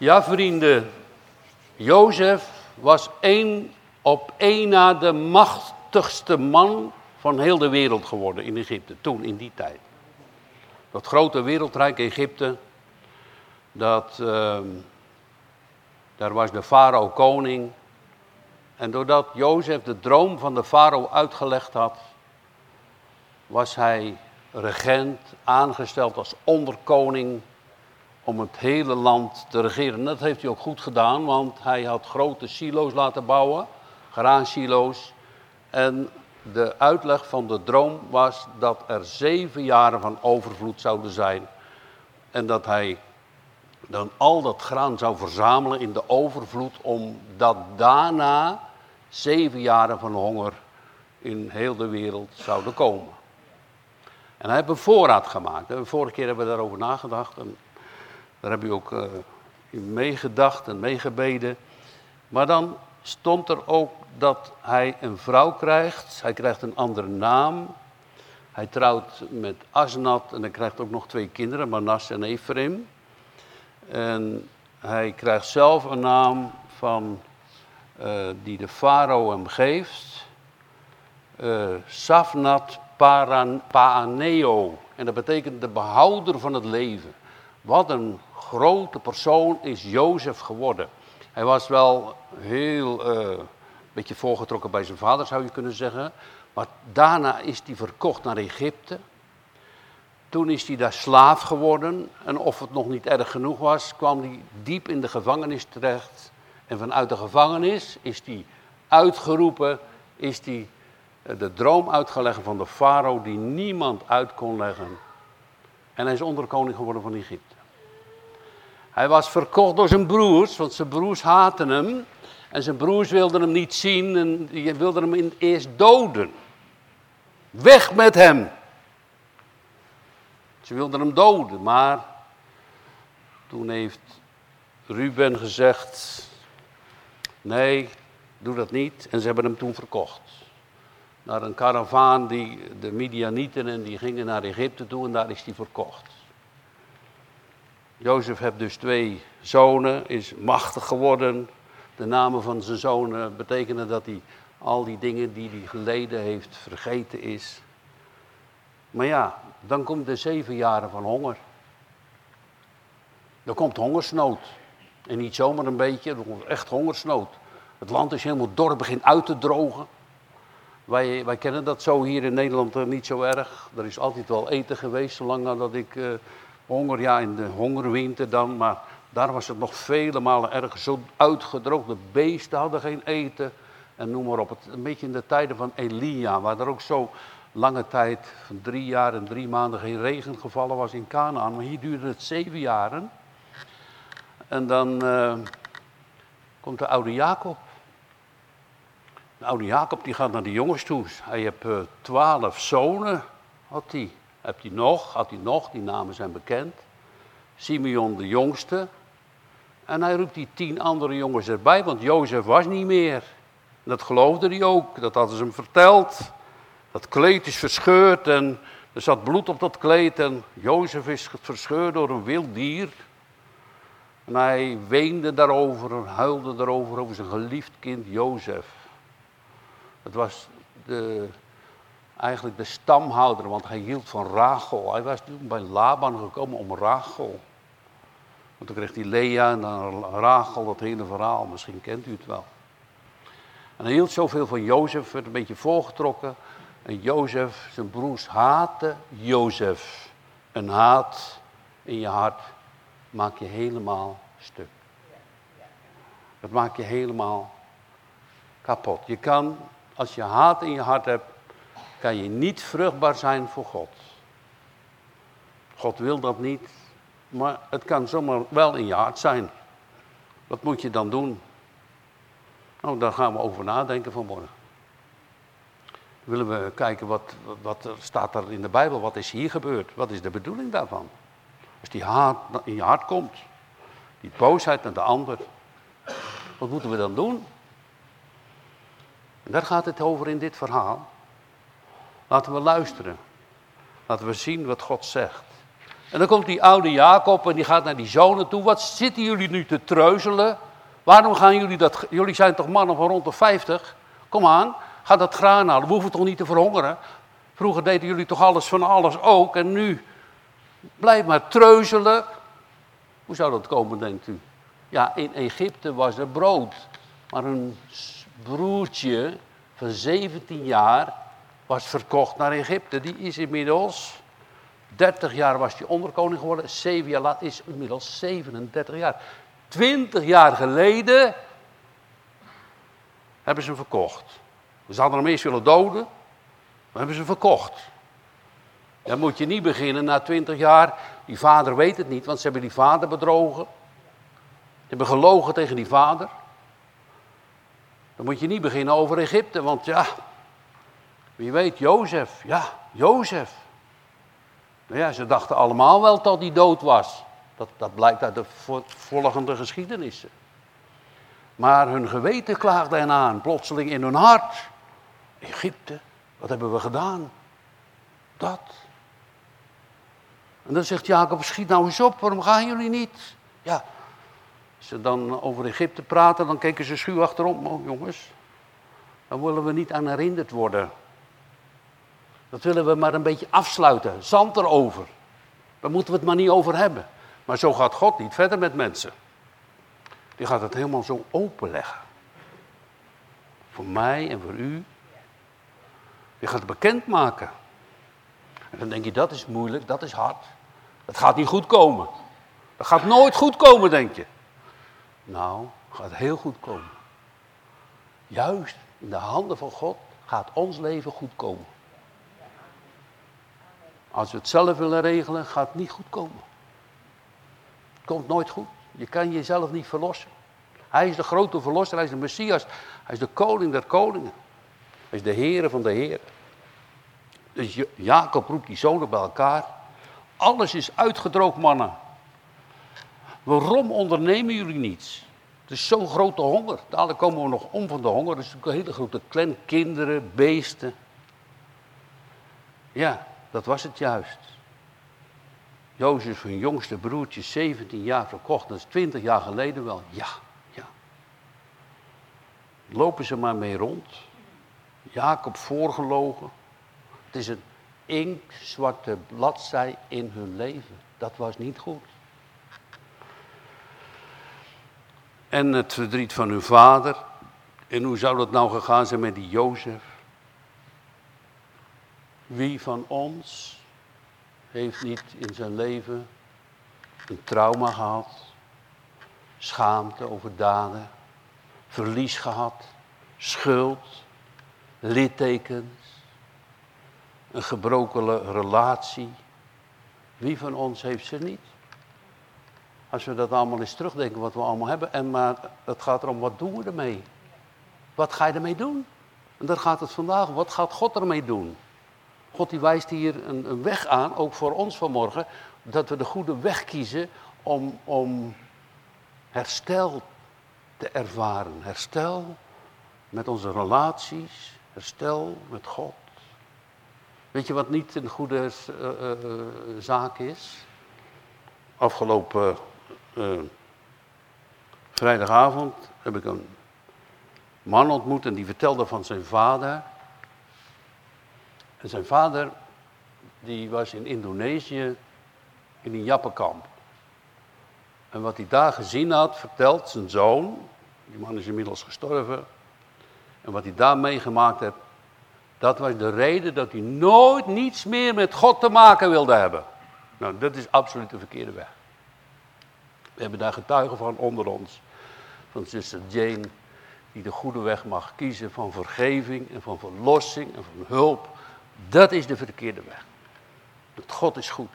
Ja, vrienden, Jozef was één op één na de machtigste man van heel de wereld geworden in Egypte, toen, in die tijd. Dat grote wereldrijk Egypte, dat, uh, daar was de farao koning. En doordat Jozef de droom van de farao uitgelegd had, was hij regent, aangesteld als onderkoning om het hele land te regeren. Dat heeft hij ook goed gedaan, want hij had grote silo's laten bouwen, graansilo's. En de uitleg van de droom was dat er zeven jaren van overvloed zouden zijn. En dat hij dan al dat graan zou verzamelen in de overvloed, omdat daarna zeven jaren van honger in heel de wereld zouden komen. En hij heeft een voorraad gemaakt. De vorige keer hebben we daarover nagedacht. En daar heb je ook uh, in meegedacht en meegebeden. Maar dan stond er ook dat hij een vrouw krijgt. Hij krijgt een andere naam. Hij trouwt met Asnat en hij krijgt ook nog twee kinderen, Manas en Ephraim. En hij krijgt zelf een naam van, uh, die de farao hem geeft. Uh, Safnat Paaneo. En dat betekent de behouder van het leven. Wat een grote persoon is Jozef geworden. Hij was wel heel, uh, een beetje voorgetrokken bij zijn vader zou je kunnen zeggen. Maar daarna is hij verkocht naar Egypte. Toen is hij daar slaaf geworden. En of het nog niet erg genoeg was, kwam hij diep in de gevangenis terecht. En vanuit de gevangenis is hij uitgeroepen, is hij de droom uitgelegd van de farao die niemand uit kon leggen. En hij is onderkoning geworden van Egypte. Hij was verkocht door zijn broers, want zijn broers haten hem. En zijn broers wilden hem niet zien en die wilden hem eerst doden. Weg met hem. Ze wilden hem doden, maar toen heeft Ruben gezegd: Nee, doe dat niet. En ze hebben hem toen verkocht. Naar een karavaan, die, de Midianieten, en die gingen naar Egypte toe en daar is hij verkocht. Jozef heeft dus twee zonen, is machtig geworden. De namen van zijn zonen betekenen dat hij al die dingen die hij geleden heeft vergeten is. Maar ja, dan komt de zeven jaren van honger. Er komt hongersnood. En niet zomaar een beetje, er komt echt hongersnood. Het land is helemaal dor, begint uit te drogen. Wij, wij kennen dat zo hier in Nederland uh, niet zo erg. Er is altijd wel eten geweest, zolang dat ik uh, honger, ja in de hongerwinter dan. Maar daar was het nog vele malen erger. Zo uitgedroogd, de beesten hadden geen eten. En noem maar op. Het, een beetje in de tijden van Elia, waar er ook zo lange tijd, van drie jaar en drie maanden, geen regen gevallen was in Canaan. Maar hier duurde het zeven jaren. En dan uh, komt de oude Jacob. De oude Jacob die gaat naar de jongens toe. Hij heeft uh, twaalf zonen, had hij. Heb hij nog, had hij nog, die namen zijn bekend. Simeon de jongste. En hij roept die tien andere jongens erbij, want Jozef was niet meer. Dat geloofde hij ook, dat hadden ze hem verteld. Dat kleed is verscheurd en er zat bloed op dat kleed en Jozef is verscheurd door een wild dier. En hij weende daarover, huilde daarover, over zijn geliefd kind Jozef. Het was de, eigenlijk de stamhouder, want hij hield van Rachel. Hij was toen bij Laban gekomen om Rachel. Want toen kreeg hij Lea en dan Rachel, dat hele verhaal, misschien kent u het wel. En hij hield zoveel van Jozef, werd een beetje voorgetrokken. En Jozef, zijn broers haatten Jozef. Een haat in je hart maak je helemaal stuk. Dat maakt je helemaal kapot. Je kan, als je haat in je hart hebt, kan je niet vruchtbaar zijn voor God. God wil dat niet, maar het kan zomaar wel in je hart zijn. Wat moet je dan doen? Nou, daar gaan we over nadenken vanmorgen. Willen we kijken wat, wat er staat er in de Bijbel, wat is hier gebeurd? Wat is de bedoeling daarvan? Als die haat in je hart komt, die boosheid naar de ander, wat moeten we dan doen? En daar gaat het over in dit verhaal. Laten we luisteren. Laten we zien wat God zegt. En dan komt die oude Jacob en die gaat naar die zonen toe. Wat zitten jullie nu te treuzelen? Waarom gaan jullie dat... Jullie zijn toch mannen van rond de 50? Kom aan, ga dat graan halen. We hoeven toch niet te verhongeren? Vroeger deden jullie toch alles van alles ook. En nu blijf maar treuzelen. Hoe zou dat komen, denkt u? Ja, in Egypte was er brood. Maar een broertje van 17 jaar was verkocht naar Egypte. Die is inmiddels 30 jaar was hij onderkoning geworden. 7 jaar later is inmiddels 37 jaar. 20 jaar geleden hebben ze hem verkocht. Ze hadden hem eerst willen doden, maar hebben ze hem verkocht. Dan moet je niet beginnen na 20 jaar. Die vader weet het niet, want ze hebben die vader bedrogen. Ze hebben gelogen tegen die vader. Dan moet je niet beginnen over Egypte, want ja, wie weet, Jozef, ja, Jozef. Nou ja, ze dachten allemaal wel dat hij dood was. Dat, dat blijkt uit de volgende geschiedenissen. Maar hun geweten klaagde hen aan, plotseling in hun hart. Egypte, wat hebben we gedaan? Dat. En dan zegt Jacob, schiet nou eens op, waarom gaan jullie niet? Ja, als ze dan over Egypte praten, dan kijken ze schuw achterom. Oh jongens, dan willen we niet aan herinnerd worden. Dat willen we maar een beetje afsluiten, zand erover. Daar moeten we het maar niet over hebben. Maar zo gaat God niet verder met mensen. Die gaat het helemaal zo openleggen. Voor mij en voor u. Die gaat het bekendmaken. En dan denk je, dat is moeilijk, dat is hard. Dat gaat niet goed komen. Dat gaat nooit goed komen, denk je. Nou, gaat heel goed komen. Juist in de handen van God gaat ons leven goed komen. Als we het zelf willen regelen, gaat het niet goed komen. Het komt nooit goed. Je kan jezelf niet verlossen. Hij is de grote verlosser, hij is de Messias, hij is de koning der koningen. Hij is de Heere van de Heer. Dus Jacob roept die zonen bij elkaar. Alles is uitgedroogd, mannen. Waarom ondernemen jullie niets? Het is zo'n grote honger. Dadelijk komen we nog om van de honger. Er is een hele grote clan, kinderen, beesten. Ja, dat was het juist. Jozef, hun jongste broertje, 17 jaar verkocht. Dat is 20 jaar geleden wel. Ja, ja. Lopen ze maar mee rond. Jacob voorgelogen. Het is een inktzwarte bladzij in hun leven. Dat was niet goed. En het verdriet van hun vader. En hoe zou dat nou gegaan zijn met die Jozef? Wie van ons heeft niet in zijn leven een trauma gehad, schaamte over daden, verlies gehad, schuld, littekens, een gebroken relatie? Wie van ons heeft ze niet? Als we dat allemaal eens terugdenken, wat we allemaal hebben. En maar het gaat erom, wat doen we ermee? Wat ga je ermee doen? En daar gaat het vandaag Wat gaat God ermee doen? God die wijst hier een, een, weg aan, ook voor ons vanmorgen, dat we de goede weg kiezen om, om herstel te ervaren. Herstel met onze relaties, herstel met God. Weet je wat niet een goede uh, uh, zaak is? Afgelopen vrijdagavond heb ik een man ontmoet en die vertelde van zijn vader. En zijn vader, die was in Indonesië in een jappenkamp. En wat hij daar gezien had, vertelt zijn zoon, die man is inmiddels gestorven. En wat hij daar meegemaakt heeft, dat was de reden dat hij nooit niets meer met God te maken wilde hebben. Nou, dat is absoluut de verkeerde weg. We hebben daar getuigen van onder ons. Van zuster Jane, die de goede weg mag kiezen van vergeving en van verlossing en van hulp. Dat is de verkeerde weg. Dat God is goed.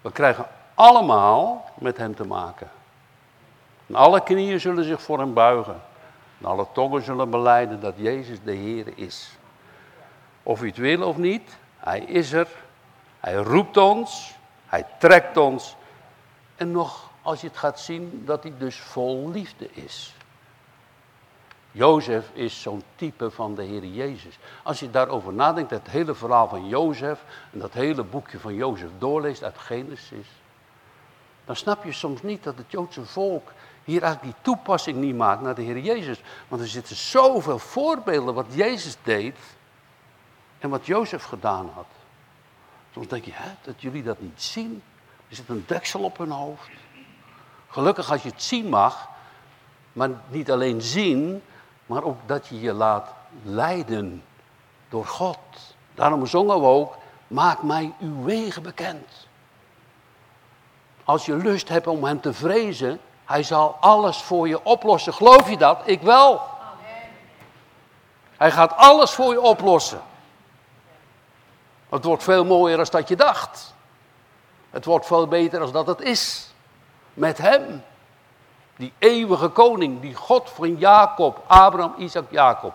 We krijgen allemaal met hem te maken. En alle knieën zullen zich voor hem buigen. En alle tongen zullen beleiden dat Jezus de Heer is. Of u het wil of niet, hij is er. Hij roept ons. Hij trekt ons. En nog als je het gaat zien dat hij dus vol liefde is. Jozef is zo'n type van de Heer Jezus. Als je daarover nadenkt, het hele verhaal van Jozef en dat hele boekje van Jozef doorleest uit Genesis. dan snap je soms niet dat het Joodse volk hier eigenlijk die toepassing niet maakt naar de Heer Jezus. Want er zitten zoveel voorbeelden wat Jezus deed en wat Jozef gedaan had. Soms denk je, hè, dat jullie dat niet zien. Er zit een deksel op hun hoofd. Gelukkig als je het zien mag, maar niet alleen zien, maar ook dat je je laat leiden door God. Daarom zongen we ook, maak mij uw wegen bekend. Als je lust hebt om hem te vrezen, hij zal alles voor je oplossen. Geloof je dat? Ik wel. Hij gaat alles voor je oplossen. Het wordt veel mooier dan dat je dacht. Het wordt veel beter dan dat het is. Met hem. Die eeuwige koning, die God van Jacob, Abraham, Isaac, Jacob.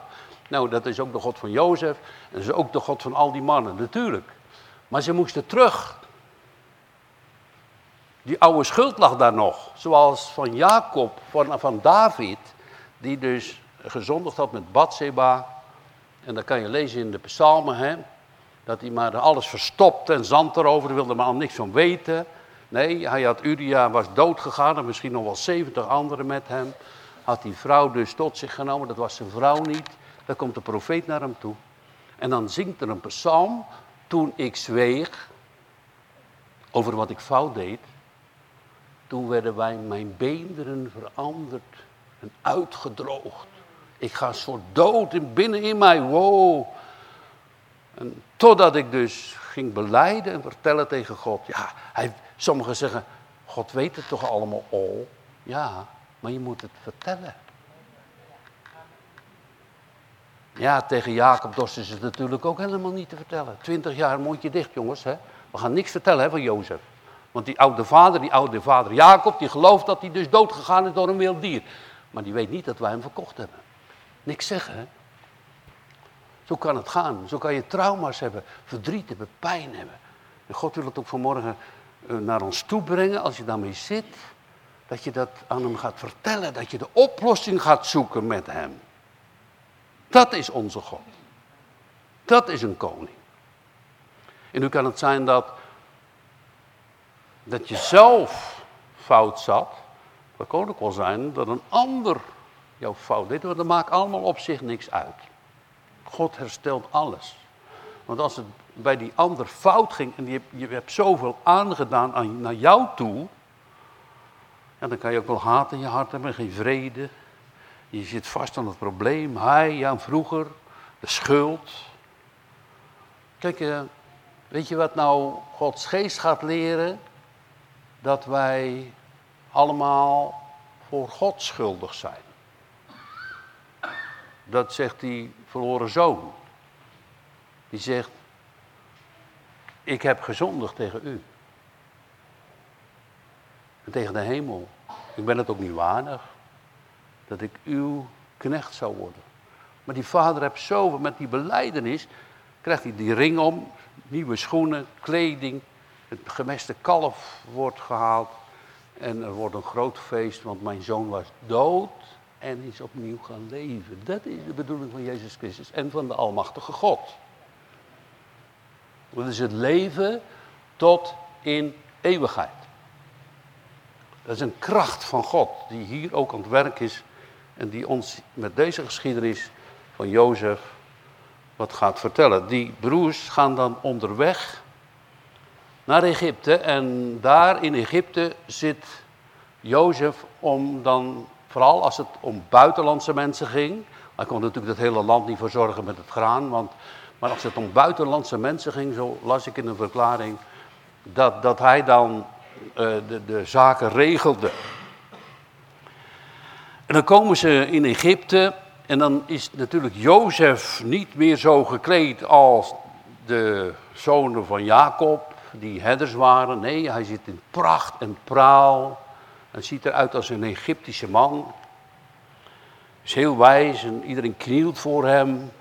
Nou, dat is ook de God van Jozef. Dat is ook de God van al die mannen, natuurlijk. Maar ze moesten terug. Die oude schuld lag daar nog. Zoals van Jacob, van, van David, die dus gezondigd had met Bathseba. En dat kan je lezen in de psalmen, hè. Dat hij maar alles verstopt en zand erover, wilde maar al niks van weten. Nee, hij had Uria, was doodgegaan en misschien nog wel 70 anderen met hem. Had die vrouw dus tot zich genomen, dat was zijn vrouw niet. Dan komt de profeet naar hem toe. En dan zingt er een psalm, toen ik zweeg over wat ik fout deed. Toen werden wij mijn beenderen veranderd en uitgedroogd. Ik ga soort dood in binnen in mij, wow. En totdat ik dus ging beleiden en vertellen tegen God. Ja, hij, sommigen zeggen, God weet het toch allemaal al? Ja, maar je moet het vertellen. Ja, tegen Jacob dorsten ze het natuurlijk ook helemaal niet te vertellen. Twintig jaar mondje dicht, jongens. Hè? We gaan niks vertellen hè, van Jozef. Want die oude vader, die oude vader Jacob, die gelooft dat hij dus doodgegaan is door een wild dier. Maar die weet niet dat wij hem verkocht hebben. Niks zeggen? Zo kan het gaan. Zo kan je trauma's hebben, verdriet hebben, pijn hebben. En God wil het ook vanmorgen naar ons toe brengen als je daarmee zit. Dat je dat aan hem gaat vertellen. Dat je de oplossing gaat zoeken met hem. Dat is onze God. Dat is een koning. En nu kan het zijn dat, dat je zelf fout zat. Dat kan ook wel zijn dat een ander jouw fout deed. Want dat maakt allemaal op zich niks uit. God herstelt alles. Want als het bij die ander fout ging en je, je hebt zoveel aangedaan aan, naar jou toe, ja, dan kan je ook wel haat in je hart hebben, geen vrede. Je zit vast aan het probleem, hij, ja, vroeger, de schuld. Kijk, eh, weet je wat nou Gods geest gaat leren? Dat wij allemaal voor God schuldig zijn. Dat zegt die verloren zoon. Die zegt, ik heb gezondigd tegen u. En tegen de hemel. Ik ben het ook niet waardig dat ik uw knecht zou worden. Maar die vader heeft zoveel, met die beleidenis, krijgt hij die ring om, nieuwe schoenen, kleding. Het gemeste kalf wordt gehaald. En er wordt een groot feest, want mijn zoon was dood en is opnieuw gaan leven. Dat is de bedoeling van Jezus Christus en van de Almachtige God. Dat is het leven tot in eeuwigheid. Dat is een kracht van God die hier ook aan het werk is en die ons met deze geschiedenis van Jozef wat gaat vertellen. Die broers gaan dan onderweg naar Egypte en daar in Egypte zit Jozef om dan Vooral als het om buitenlandse mensen ging. Hij kon natuurlijk het hele land niet verzorgen met het graan. Want, maar als het om buitenlandse mensen ging, zo las ik in een verklaring. Dat, dat hij dan uh, de, de zaken regelde. En dan komen ze in Egypte. En dan is natuurlijk Jozef niet meer zo gekleed als de zonen van Jacob, die herders waren. Nee, hij zit in pracht en praal. Hij ziet eruit als een Egyptische man. Is heel wijs en iedereen knielt voor hem.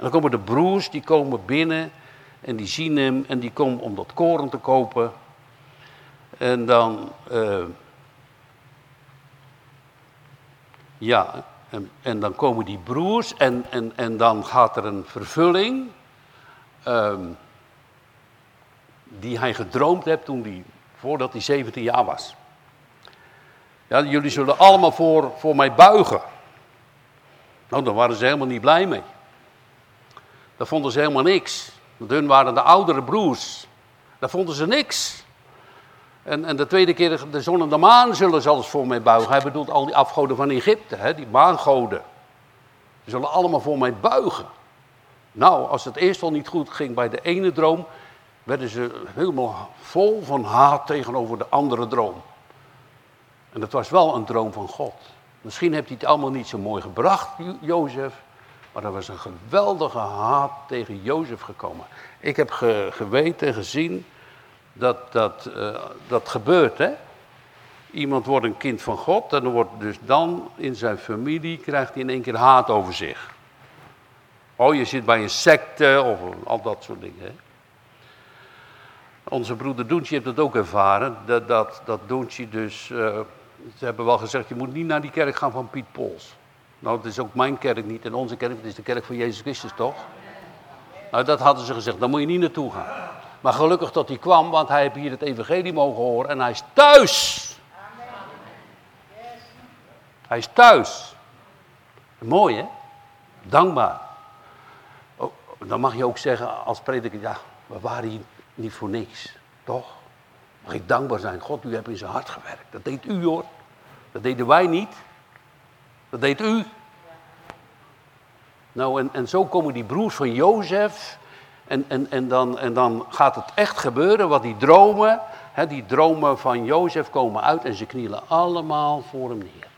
En dan komen de broers, die komen binnen en die zien hem en die komen om dat koren te kopen. En dan, uh, ja, en, dan komen die broers en, en, en dan gaat er een vervulling. Um, die hij gedroomd heeft toen hij voordat hij 17 jaar was. Ja, jullie zullen allemaal voor, voor mij buigen. Nou, daar waren ze helemaal niet blij mee. Dat vonden ze helemaal niks. Want hun waren de oudere broers. Daar vonden ze niks. En, en de tweede keer, de zon en de maan zullen zelfs voor mij buigen. Hij bedoelt al die afgoden van Egypte, hè, die maangoden. Ze zullen allemaal voor mij buigen. Nou, als het eerst al niet goed ging bij de ene droom, werden ze helemaal vol van haat tegenover de andere droom. En dat was wel een droom van God. Misschien heeft hij het allemaal niet zo mooi gebracht, Jozef. Maar er was een geweldige haat tegen Jozef gekomen. Ik heb geweten, gezien, dat dat, uh, dat gebeurt. Hè? Iemand wordt een kind van God en wordt dus dan in zijn familie, krijgt hij in één keer haat over zich. Oh, je zit bij een secte of al dat soort dingen. Hè? Onze broeder Doentje heeft dat ook ervaren. Dat, dat, dat Doentje dus, uh, ze hebben wel gezegd, je moet niet naar die kerk gaan van Piet Pols. Nou, het is ook mijn kerk niet en onze kerk, het is de kerk van Jezus Christus toch? Nou, dat hadden ze gezegd, daar moet je niet naartoe gaan. Maar gelukkig dat hij kwam, want hij heeft hier het evangelie mogen horen en hij is thuis. Hij is thuis. Mooi hè? Dankbaar. Oh, dan mag je ook zeggen als prediker, ja, we waren hier niet voor niks. Toch? Mag ik dankbaar zijn. God, u hebt in zijn hart gewerkt. Dat deed u hoor. Dat deden wij niet. Dat deed u. Nou, en, en zo komen die broers van Jozef. En, en, en, dan, en dan gaat het echt gebeuren wat die dromen. Hè, die dromen van Jozef komen uit en ze knielen allemaal voor hem neer.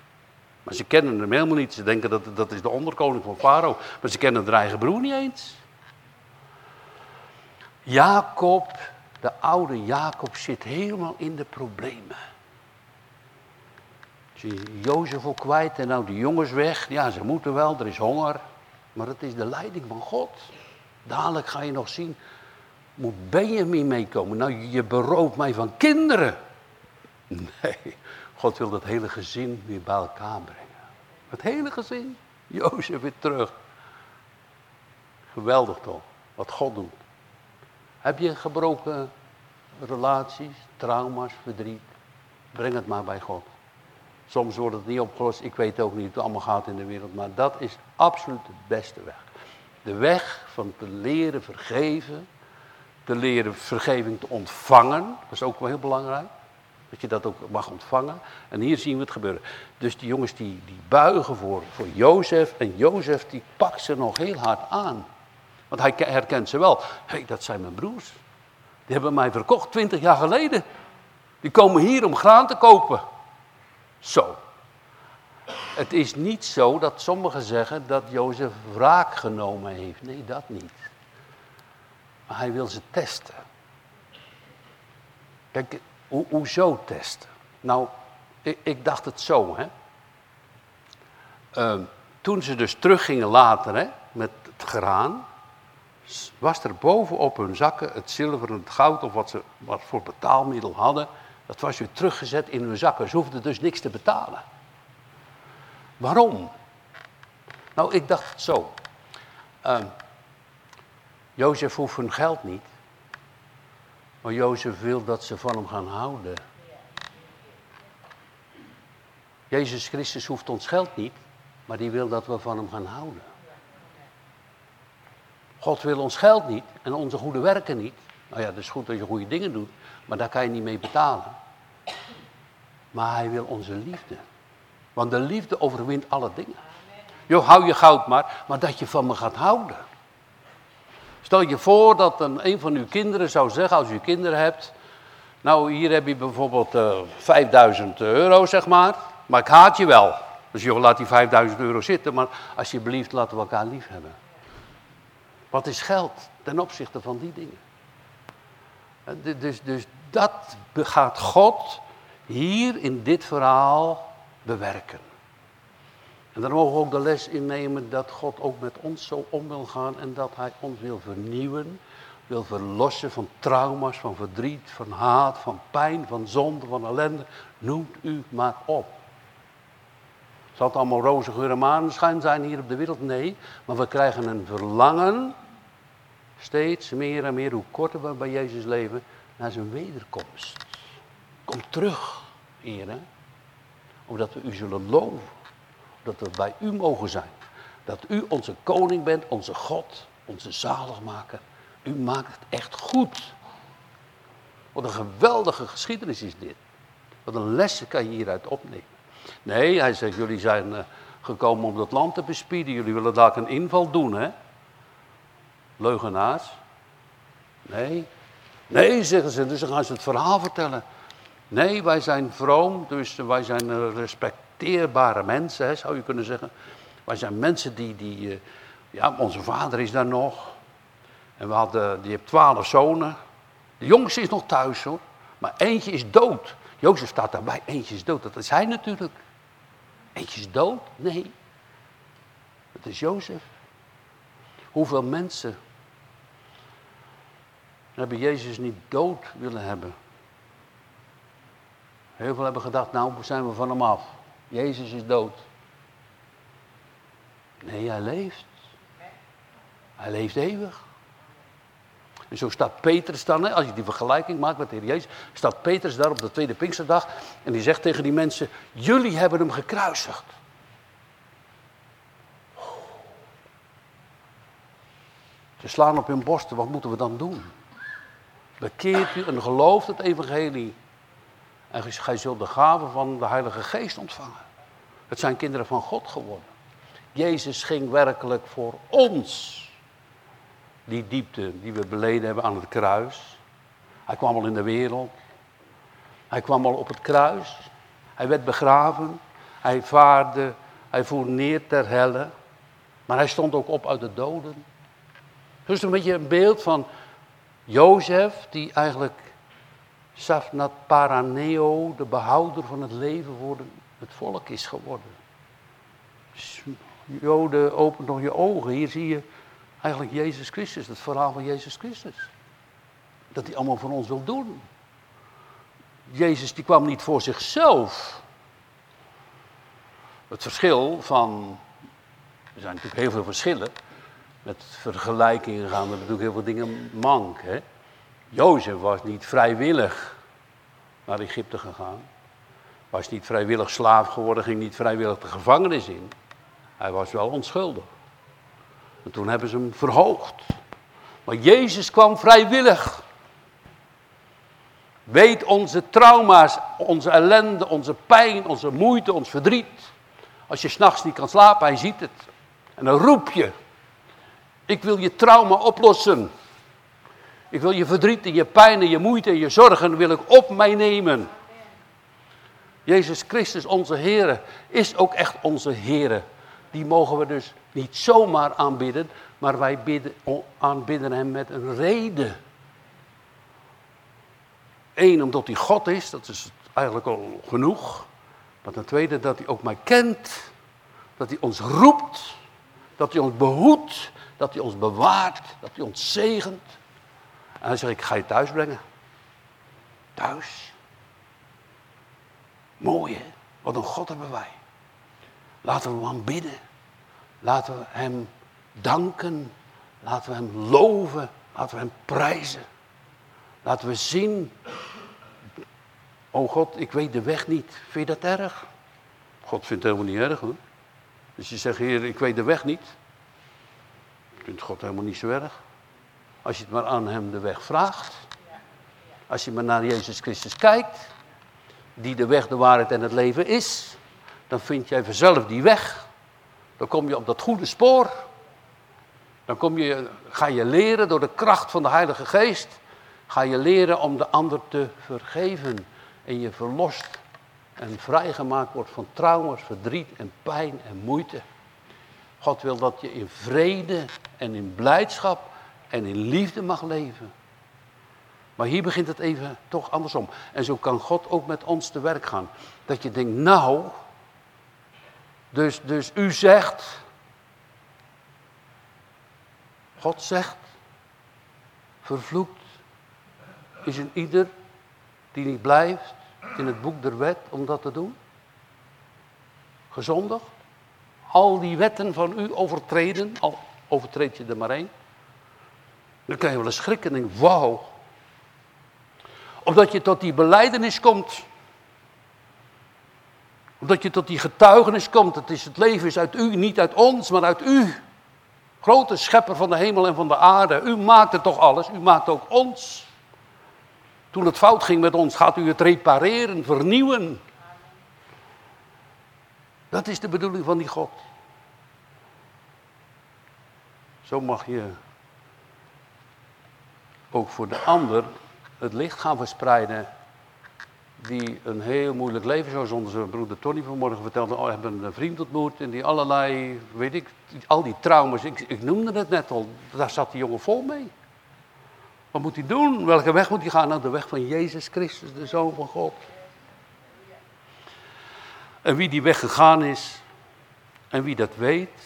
Maar ze kennen hem helemaal niet. Ze denken dat dat is de onderkoning van Farao. Maar ze kennen haar eigen broer niet eens. Jacob, de oude Jacob, zit helemaal in de problemen. Jozef ook kwijt en nou de jongens weg. Ja, ze moeten wel, er is honger. Maar het is de leiding van God. Dadelijk ga je nog zien, moet Benjamin meekomen? Nou, je berooft mij van kinderen. Nee, God wil dat hele gezin weer bij elkaar brengen. Het hele gezin, Jozef weer terug. Geweldig toch, wat God doet. Heb je gebroken relaties, trauma's, verdriet? Breng het maar bij God. Soms wordt het niet opgelost, ik weet ook niet hoe het allemaal gaat in de wereld, maar dat is absoluut de beste weg. De weg van te leren vergeven, te leren vergeving te ontvangen, dat is ook wel heel belangrijk. Dat je dat ook mag ontvangen. En hier zien we het gebeuren. Dus die jongens die, die buigen voor, voor Jozef. En Jozef die pakt ze nog heel hard aan. Want hij herkent ze wel. Hé, hey, dat zijn mijn broers. Die hebben mij verkocht twintig jaar geleden. Die komen hier om graan te kopen. Zo. Het is niet zo dat sommigen zeggen dat Jozef wraak genomen heeft. Nee, dat niet. Maar hij wil ze testen. Kijk, hoe, hoezo testen? Nou, ik, dacht het zo, hè. Uh, toen ze dus teruggingen later, hè, met het graan, was er bovenop hun zakken het zilver en het goud of wat ze wat voor betaalmiddel hadden, dat was weer teruggezet in hun zakken. Ze hoefden dus niks te betalen. Waarom? Nou, ik dacht zo. Uh, Jozef hoeft hun geld niet. Maar Jozef wil dat ze van hem gaan houden. Jezus Christus hoeft ons geld niet, maar die wil dat we van hem gaan houden. God wil ons geld niet en onze goede werken niet. Nou ja, het is goed dat je goede dingen doet, maar daar kan je niet mee betalen. Maar hij wil onze liefde. Want de liefde overwint alle dingen. Jo, hou je goud maar, maar dat je van me gaat houden. Stel je voor dat een, een van uw kinderen zou zeggen, als u kinderen hebt, nou hier heb je bijvoorbeeld uh, eh, 5000 euro zeg maar, maar ik haat je wel. Dus joh, laat die 5000 euro zitten, maar alsjeblieft laten we elkaar lief hebben. Wat is geld ten opzichte van die dingen? Eh, dus, dus dat gaat God hier in dit verhaal bewerken. En dan mogen we ook de les innemen dat God ook met ons zo om wil gaan en dat Hij ons wil vernieuwen, wil verlossen van trauma's, van verdriet, van haat, van pijn, van zonde, van ellende. Noemt u maar op. Zal het allemaal roze geur en maneschijn zijn hier op de wereld? Nee, maar we krijgen een verlangen, steeds meer en meer, hoe korter we bij Jezus leven, naar zijn wederkomst. Kom terug, heren. Omdat we u zullen loven. Dat we bij u mogen zijn. Dat u onze koning bent, onze God, onze zaligmaker. U maakt het echt goed. Wat een geweldige geschiedenis is dit. Wat een lesje kan je hieruit opnemen. Nee, hij zegt, jullie zijn uh, gekomen om dat land te bespieden. Jullie willen daar een inval doen, hè? Leugenaars. Nee. Nee, zeggen ze, dus dan gaan ze het verhaal vertellen. Nee, wij zijn vroom, dus wij zijn respecteerbare mensen, zou je kunnen zeggen. Wij zijn mensen die, die uh, ja, onze vader is daar nog. En we hadden, die heeft twaalf zonen. De jongste is nog thuis hoor, maar eentje is dood. Jozef staat daarbij, eentje is dood. Dat is hij natuurlijk. Eentje is dood? Nee. Het is Jozef. Hoeveel mensen hebben Jezus niet dood willen hebben? Heel veel hebben gedacht, nou zijn we van hem af. Jezus is dood. Nee, hij leeft. Hij leeft eeuwig. En zo staat Petrus dan, als je die vergelijking maakt met de Heer Jezus, staat Petrus daar op de tweede Pinksterdag en die zegt tegen die mensen, jullie hebben hem gekruisigd. Ze slaan op hun borsten, wat moeten we dan doen? Bekeert u en gelooft het evangelie. En gij zult de gave van de Heilige Geest ontvangen. Het zijn kinderen van God geworden. Jezus ging werkelijk voor ons die diepte die we beleden hebben aan het kruis. Hij kwam al in de wereld. Hij kwam al op het kruis. Hij werd begraven. Hij vaarde. Hij voer neer ter helle. Maar hij stond ook op uit de doden. Dus een beetje een beeld van Jozef, die eigenlijk Safnat Paraneo, de behouder van het leven voor het volk is geworden. Joden, open nog je ogen. Hier zie je Eigenlijk Jezus Christus, het verhaal van Jezus Christus. Dat hij allemaal voor ons wil doen. Jezus die kwam niet voor zichzelf. Het verschil van, er zijn natuurlijk heel veel verschillen. Met vergelijkingen gaan er natuurlijk heel veel dingen mank. Hè? Jozef was niet vrijwillig naar Egypte gegaan. Was niet vrijwillig slaaf geworden, ging niet vrijwillig de gevangenis in. Hij was wel onschuldig. En toen hebben ze hem verhoogd. Maar Jezus kwam vrijwillig. Weet onze trauma's, onze ellende, onze pijn, onze moeite, ons verdriet. Als je s'nachts niet kan slapen, hij ziet het. En dan roep je. Ik wil je trauma oplossen. Ik wil je verdriet en je pijn en je moeite en je zorgen wil ik op mij nemen. Jezus Christus, onze Heer, is ook echt onze Heer. Die mogen we dus niet zomaar aanbidden, maar wij bidden, aanbidden Hem met een reden. Eén, omdat Hij God is, dat is eigenlijk al genoeg. Maar ten tweede, dat Hij ook mij kent. Dat Hij ons roept. Dat Hij ons behoedt. Dat Hij ons bewaart. Dat Hij ons zegent. En dan zeg ik, ga je thuis brengen. Thuis. Mooi hè? Wat een God hebben wij. Laten we hem bidden. Laten we hem danken. Laten we hem loven. Laten we hem prijzen. Laten we zien. Oh God, ik weet de weg niet. Vind je dat erg? God vindt het helemaal niet erg hoor. Dus je zegt, Heer, ik weet de weg niet. Vindt God helemaal niet zo erg. Als je het maar aan hem de weg vraagt. Als je maar naar Jezus Christus kijkt. Die de weg, de waarheid en het leven is. Dan vind jij vanzelf die weg. Dan kom je op dat goede spoor. Dan kom je, ga je leren door de kracht van de Heilige Geest. Ga je leren om de ander te vergeven. En je verlost en vrijgemaakt wordt van trauma's, verdriet en pijn en moeite. God wil dat je in vrede en in blijdschap en in liefde mag leven. Maar hier begint het even toch andersom. En zo kan God ook met ons te werk gaan. Dat je denkt, nou, dus, dus u zegt, God zegt, vervloekt is een ieder die niet blijft in het boek der wet om dat te doen. Gezondig. Al die wetten van u overtreden, al overtreed je er maar één. Dan kan je wel eens schrikken wauw. Omdat je tot die beleidenis komt. Omdat je tot die getuigenis komt. Het, is, het leven is uit u, niet uit ons, maar uit u. Grote schepper van de hemel en van de aarde. U maakte toch alles, u maakt ook ons. Toen het fout ging met ons, gaat u het repareren, vernieuwen. Dat is de bedoeling van die God. Zo mag je ook voor de ander het licht gaan verspreiden. Die een heel moeilijk leven, zoals onze broeder Tony vanmorgen vertelde. Oh, hebben een vriend ontmoet en die allerlei, weet ik, al die trauma's. Ik, ik noemde het net al, daar zat die jongen vol mee. Wat moet hij doen? Welke weg moet hij gaan? Nou, de weg van Jezus Christus, de Zoon van God. En wie die weg gegaan is, en wie dat weet,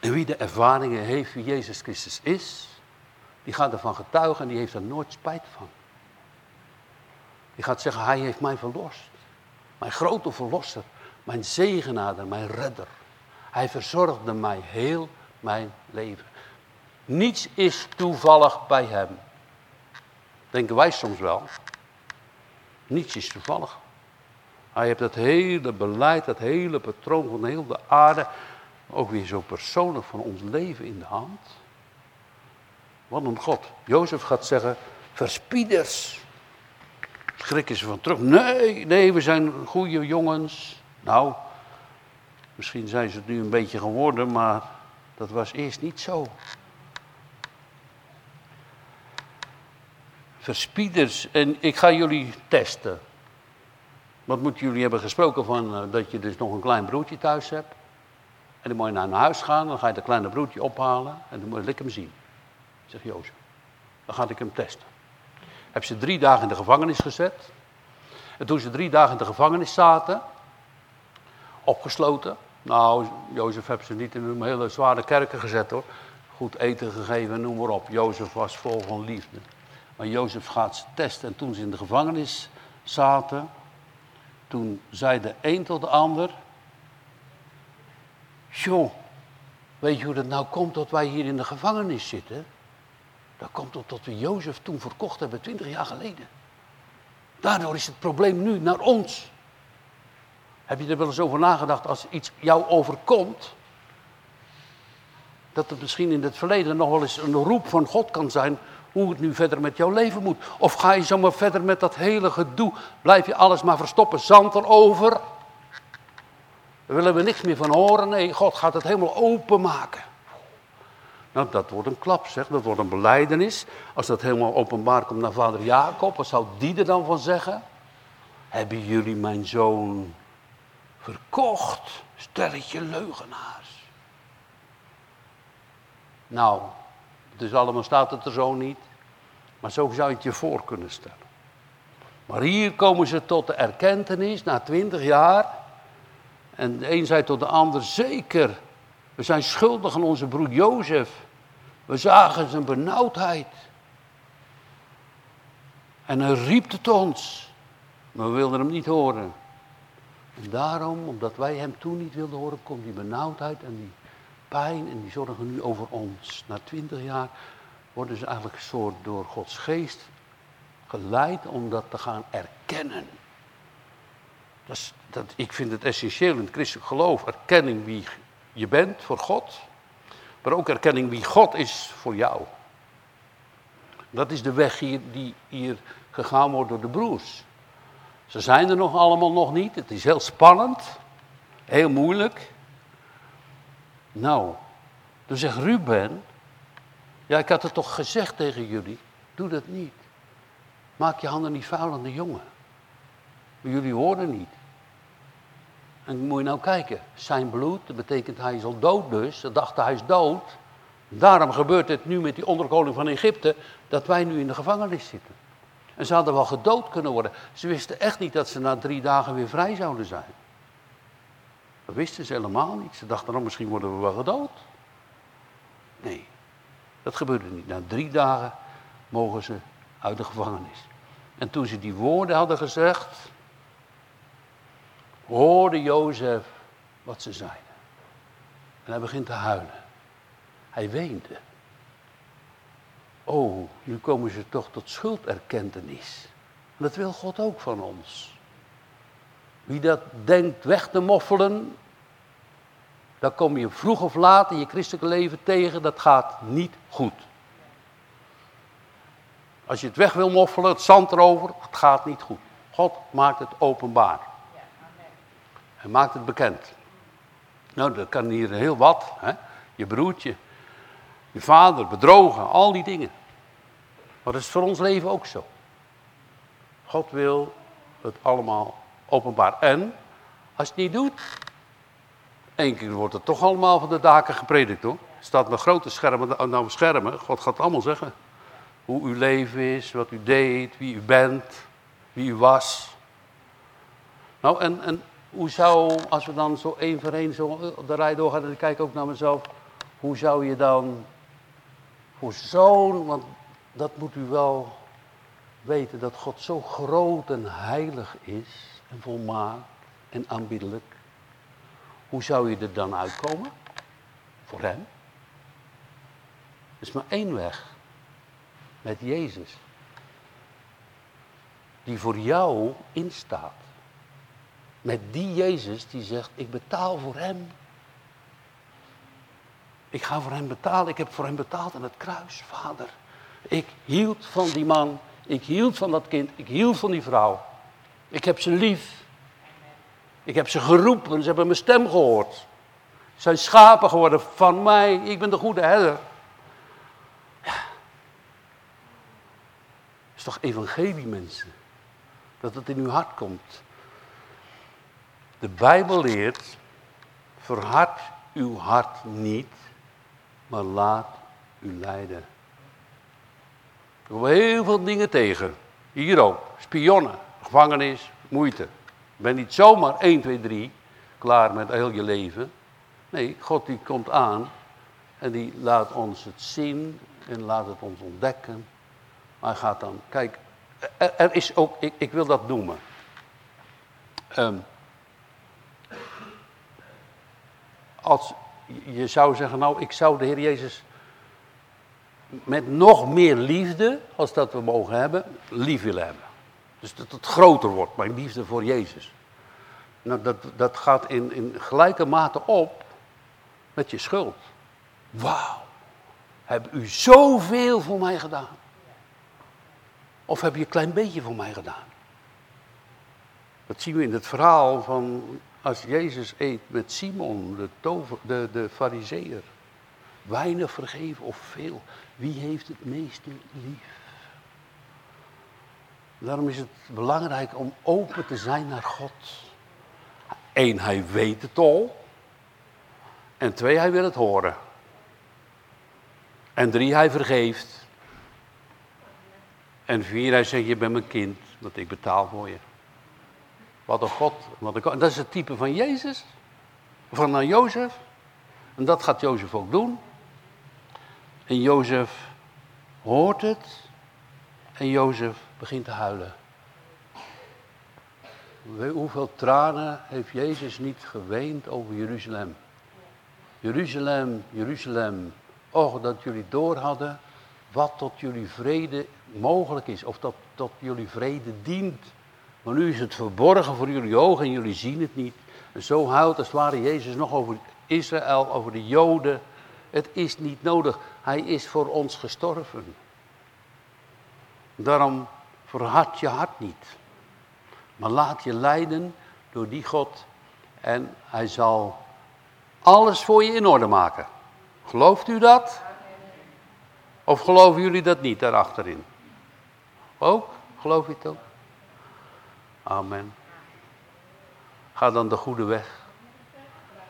en wie de ervaringen heeft wie Jezus Christus is, die gaat ervan getuigen en die heeft er nooit spijt van. Die gaat zeggen, hij heeft mij verlost. Mijn grote verlosser, mijn zegenader, mijn redder. Hij verzorgde mij heel mijn leven. Niets is toevallig bij hem. Denken wij soms wel. Niets is toevallig. Hij heeft het hele beleid, het hele patroon van heel de aarde, ook weer zo persoonlijk van ons leven in de hand. Wat een God. Jozef gaat zeggen, verspieders. Schrikken ze van terug. Nee, nee, we zijn goede jongens. Nou, misschien zijn ze het nu een beetje geworden, maar dat was eerst niet zo. Verspieders, en ik ga jullie testen. Wat moeten jullie hebben gesproken van uh, dat je dus nog een klein broertje thuis hebt? En dan moet je naar huis gaan, dan ga je dat kleine broertje ophalen en dan moet je hem zien. Zegt Jozef. Dan ga ik hem testen. Heb ze drie dagen in de gevangenis gezet. En toen ze drie dagen in de gevangenis zaten, opgesloten. Nou, Jozef heeft ze niet in een hele zware kerken gezet hoor. Goed eten gegeven, noem maar op. Jozef was vol van liefde. Maar Jozef gaat ze testen en toen ze in de gevangenis zaten, toen zei de een tot de ander, joh, weet je hoe dat nou komt dat wij hier in de gevangenis zitten? Dat komt omdat we Jozef toen verkocht hebben, twintig jaar geleden. Daardoor is het probleem nu naar ons. Heb je er wel eens over nagedacht als iets jou overkomt? Dat het misschien in het verleden nog wel eens een roep van God kan zijn hoe het nu verder met jouw leven moet. Of ga je zomaar verder met dat hele gedoe, blijf je alles maar verstoppen, zand erover. Daar willen we niks meer van horen. Nee, God gaat het helemaal openmaken. Nou, dat wordt een klap, zeg. Dat wordt een beleidenis. Als dat helemaal openbaar komt naar vader Jacob, wat zou die er dan van zeggen? Hebben jullie mijn zoon verkocht? Stelletje leugenaars. Nou, dus allemaal staat het er zo niet. Maar zo zou je het je voor kunnen stellen. Maar hier komen ze tot de erkentenis na twintig jaar. En de een zei tot de ander, zeker, we zijn schuldig aan onze broer Jozef. We zagen zijn benauwdheid. En hij riep het ons, maar we wilden hem niet horen. En daarom, omdat wij hem toen niet wilden horen, komt die benauwdheid en die pijn en die zorgen nu over ons. Na twintig jaar worden ze eigenlijk een soort door Gods geest geleid om dat te gaan erkennen. Dat is, dat, ik vind het essentieel in het christelijk geloof. Erkenning wie je bent voor God. Maar ook erkenning wie God is voor jou. Dat is de weg hier, die hier gegaan wordt door de broers. Ze zijn er nog allemaal nog niet. Het is heel spannend. Heel moeilijk. Nou, dan zegt Ruben, ja ik had het toch gezegd tegen jullie, doe dat niet. Maak je handen niet vuil aan de jongen. Maar jullie horen niet. En moet je nou kijken, zijn bloed, dat betekent hij is al dood dus, ze dachten hij is dood. Daarom gebeurt het nu met die onderkoning van Egypte, dat wij nu in de gevangenis zitten. En ze hadden wel gedood kunnen worden. Ze wisten echt niet dat ze na drie dagen weer vrij zouden zijn. Dat wisten ze helemaal niet. Ze dachten, nou, misschien worden we wel gedood. Nee, dat gebeurde niet. Na drie dagen mogen ze uit de gevangenis. En toen ze die woorden hadden gezegd, hoorde Jozef wat ze zeiden. En hij begint te huilen. Hij weende. oh, nu komen ze toch tot schulderkentenis. Dat wil God ook van ons. Wie dat denkt weg te moffelen, dan kom je vroeg of laat in je christelijke leven tegen, dat gaat niet goed. Als je het weg wil moffelen, het zand erover, het gaat niet goed. God maakt het openbaar. Hij maakt het bekend. Nou, dat kan hier heel wat. Hè? Je broertje, je vader, bedrogen, al die dingen. Maar dat is voor ons leven ook zo. God wil het allemaal openbaar. En als je het niet doet, één keer wordt het toch allemaal van de daken gepredikt hoor. Staat met grote schermen, nou schermen, God gaat allemaal zeggen. Hoe uw leven is, wat u deed, wie u bent, wie u was. Nou, en, en hoe zou, als we dan zo één voor één zo de rij doorgaan en ik kijk ook naar mezelf, hoe zou je dan voor zo'n, want dat moet u wel weten, dat God zo groot en heilig is en volmaakt en aanbiddelijk. Hoe zou je er dan uitkomen? Voor hem? Er is maar één weg. Met Jezus. Die voor jou instaat. Met die Jezus die zegt, ik betaal voor hem. Ik ga voor hem betalen, ik heb voor hem betaald aan het kruis, vader. Ik hield van die man, ik hield van dat kind, ik hield van die vrouw. Ik heb ze lief. Ik heb ze geroepen, ze hebben mijn stem gehoord. Ze zijn schapen geworden van mij, ik ben de goede herder. Dat is toch evangelie mensen? Dat het in uw hart komt. De Bijbel leert, verhard uw hart niet, maar laat u leiden. Er komen heel veel dingen tegen. Hier ook, spionnen, gevangenis, moeite. Je bent niet zomaar 1, 2, 3 klaar met heel je leven. Nee, God die komt aan en die laat ons het zien en laat het ons ontdekken. Hij gaat dan, kijk, er, is ook, ik, ik wil dat noemen. Um, als je zou zeggen, nou, ik zou de Heer Jezus met nog meer liefde, als dat we mogen hebben, lief willen hebben. Dus dat het groter wordt, mijn liefde voor Jezus. Nou, dat, dat gaat in, in gelijke mate op met je schuld. Wauw, heb u zoveel voor mij gedaan? Of heb je een klein beetje voor mij gedaan? Dat zien we in het verhaal van als Jezus eet met Simon, de, tover, de, de fariseer. Weinig vergeven of veel. Wie heeft het meeste lief? Daarom is het belangrijk om open te zijn naar God. Eén, hij weet het al. En twee, hij wil het horen. En drie, hij vergeeft. En vier, hij zegt, je bent mijn kind, want ik betaal voor je. Wat een God. Wat een God. Dat is het type van Jezus. Van uh, Jozef. En dat gaat Jozef ook doen. En Jozef hoort het. En Jozef begint te huilen. Hoeveel tranen heeft Jezus niet geweend over Jeruzalem? Jeruzalem, Jeruzalem. Och, dat jullie door hadden wat tot jullie vrede mogelijk is. Of dat tot jullie vrede dient. Maar nu is het verborgen voor jullie ogen en jullie zien het niet. En zo houdt als het ware Jezus nog over Israël, over de Joden. Het is niet nodig. Hij is voor ons gestorven. Daarom verhard je hart niet. Maar laat je leiden door die God. En hij zal alles voor je in orde maken. Gelooft u dat? Of geloven jullie dat niet daarachterin? Ook? Geloof je het ook? Amen. Ga dan de goede weg.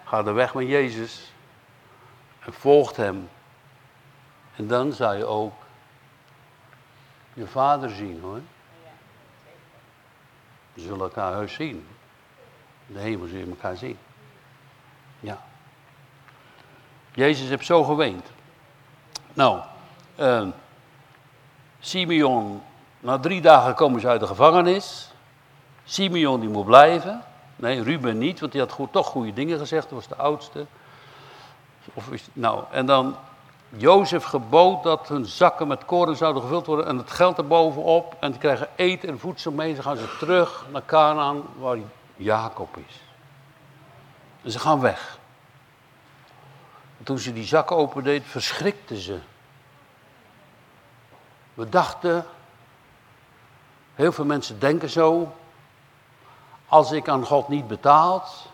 Ga de weg met Jezus. En volgt hem. En dan zal je ook je vader zien hoor. We zullen elkaar heus zien. De hemel zul je elkaar zien. Ja. Jezus heeft zo geweend. Nou, uh, Simeon, na drie dagen komen ze uit de gevangenis. Simeon die moet blijven. Nee, Ruben niet, want die had goed, toch goede dingen gezegd. Dat was de oudste. Of, nou, en dan Jozef gebood dat hun zakken met koren zouden gevuld worden en het geld erbovenop. En ze krijgen eten en voedsel mee. Ze gaan ze terug naar Canaan waar Jacob is. En ze gaan weg. En toen ze die zakken opendeed, verschrikten ze. We dachten, heel veel mensen denken zo, als ik aan God niet betaald,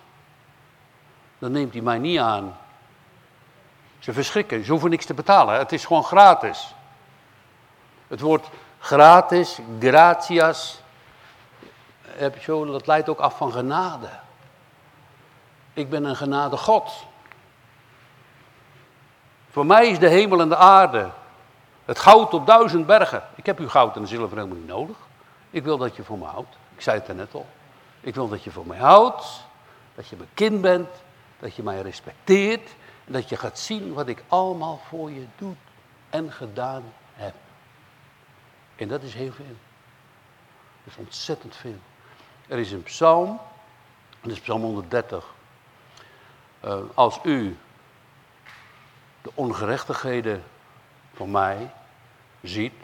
dan neemt hij mij niet aan. Ze verschrikken, ze hoeven niks te betalen, het is gewoon gratis. Het woord gratis, gratias, dat leidt ook af van genade. Ik ben een genade God. Voor mij is de hemel en de aarde het goud op duizend bergen. Ik heb uw goud en zilver helemaal niet nodig. Ik wil dat je voor me houdt. Ik zei het er net al. Ik wil dat je voor mij houdt. Dat je mijn kind bent. Dat je mij respecteert. En dat je gaat zien wat ik allemaal voor je doe en gedaan heb. En dat is heel veel. Dat is ontzettend veel. Er is een psalm. Dat is psalm 130. Uh, als u de ongerechtigheden van mij ziet,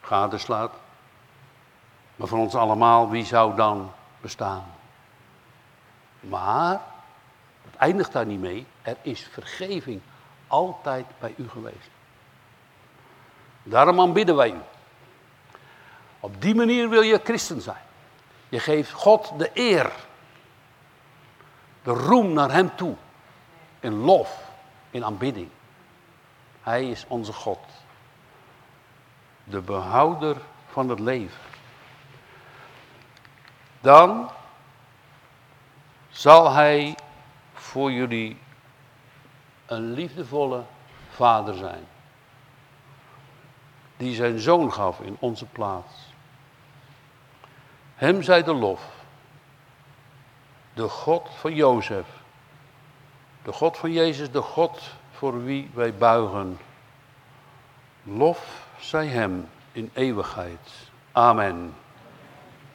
gadeslaat. Maar van ons allemaal, wie zou dan bestaan? Maar, het eindigt daar niet mee, er is vergeving altijd bij u geweest. Daarom aanbidden wij u. Op die manier wil je christen zijn. Je geeft God de eer, de roem naar Hem toe, in lof, in aanbidding. Hij is onze God. De behouder van het leven. Dan zal hij voor jullie een liefdevolle vader zijn. Die zijn zoon gaf in onze plaats. Hem zij de lof. De God van Jozef. De God van Jezus, de God voor wie wij buigen. Lof zij hem in eeuwigheid. Amen.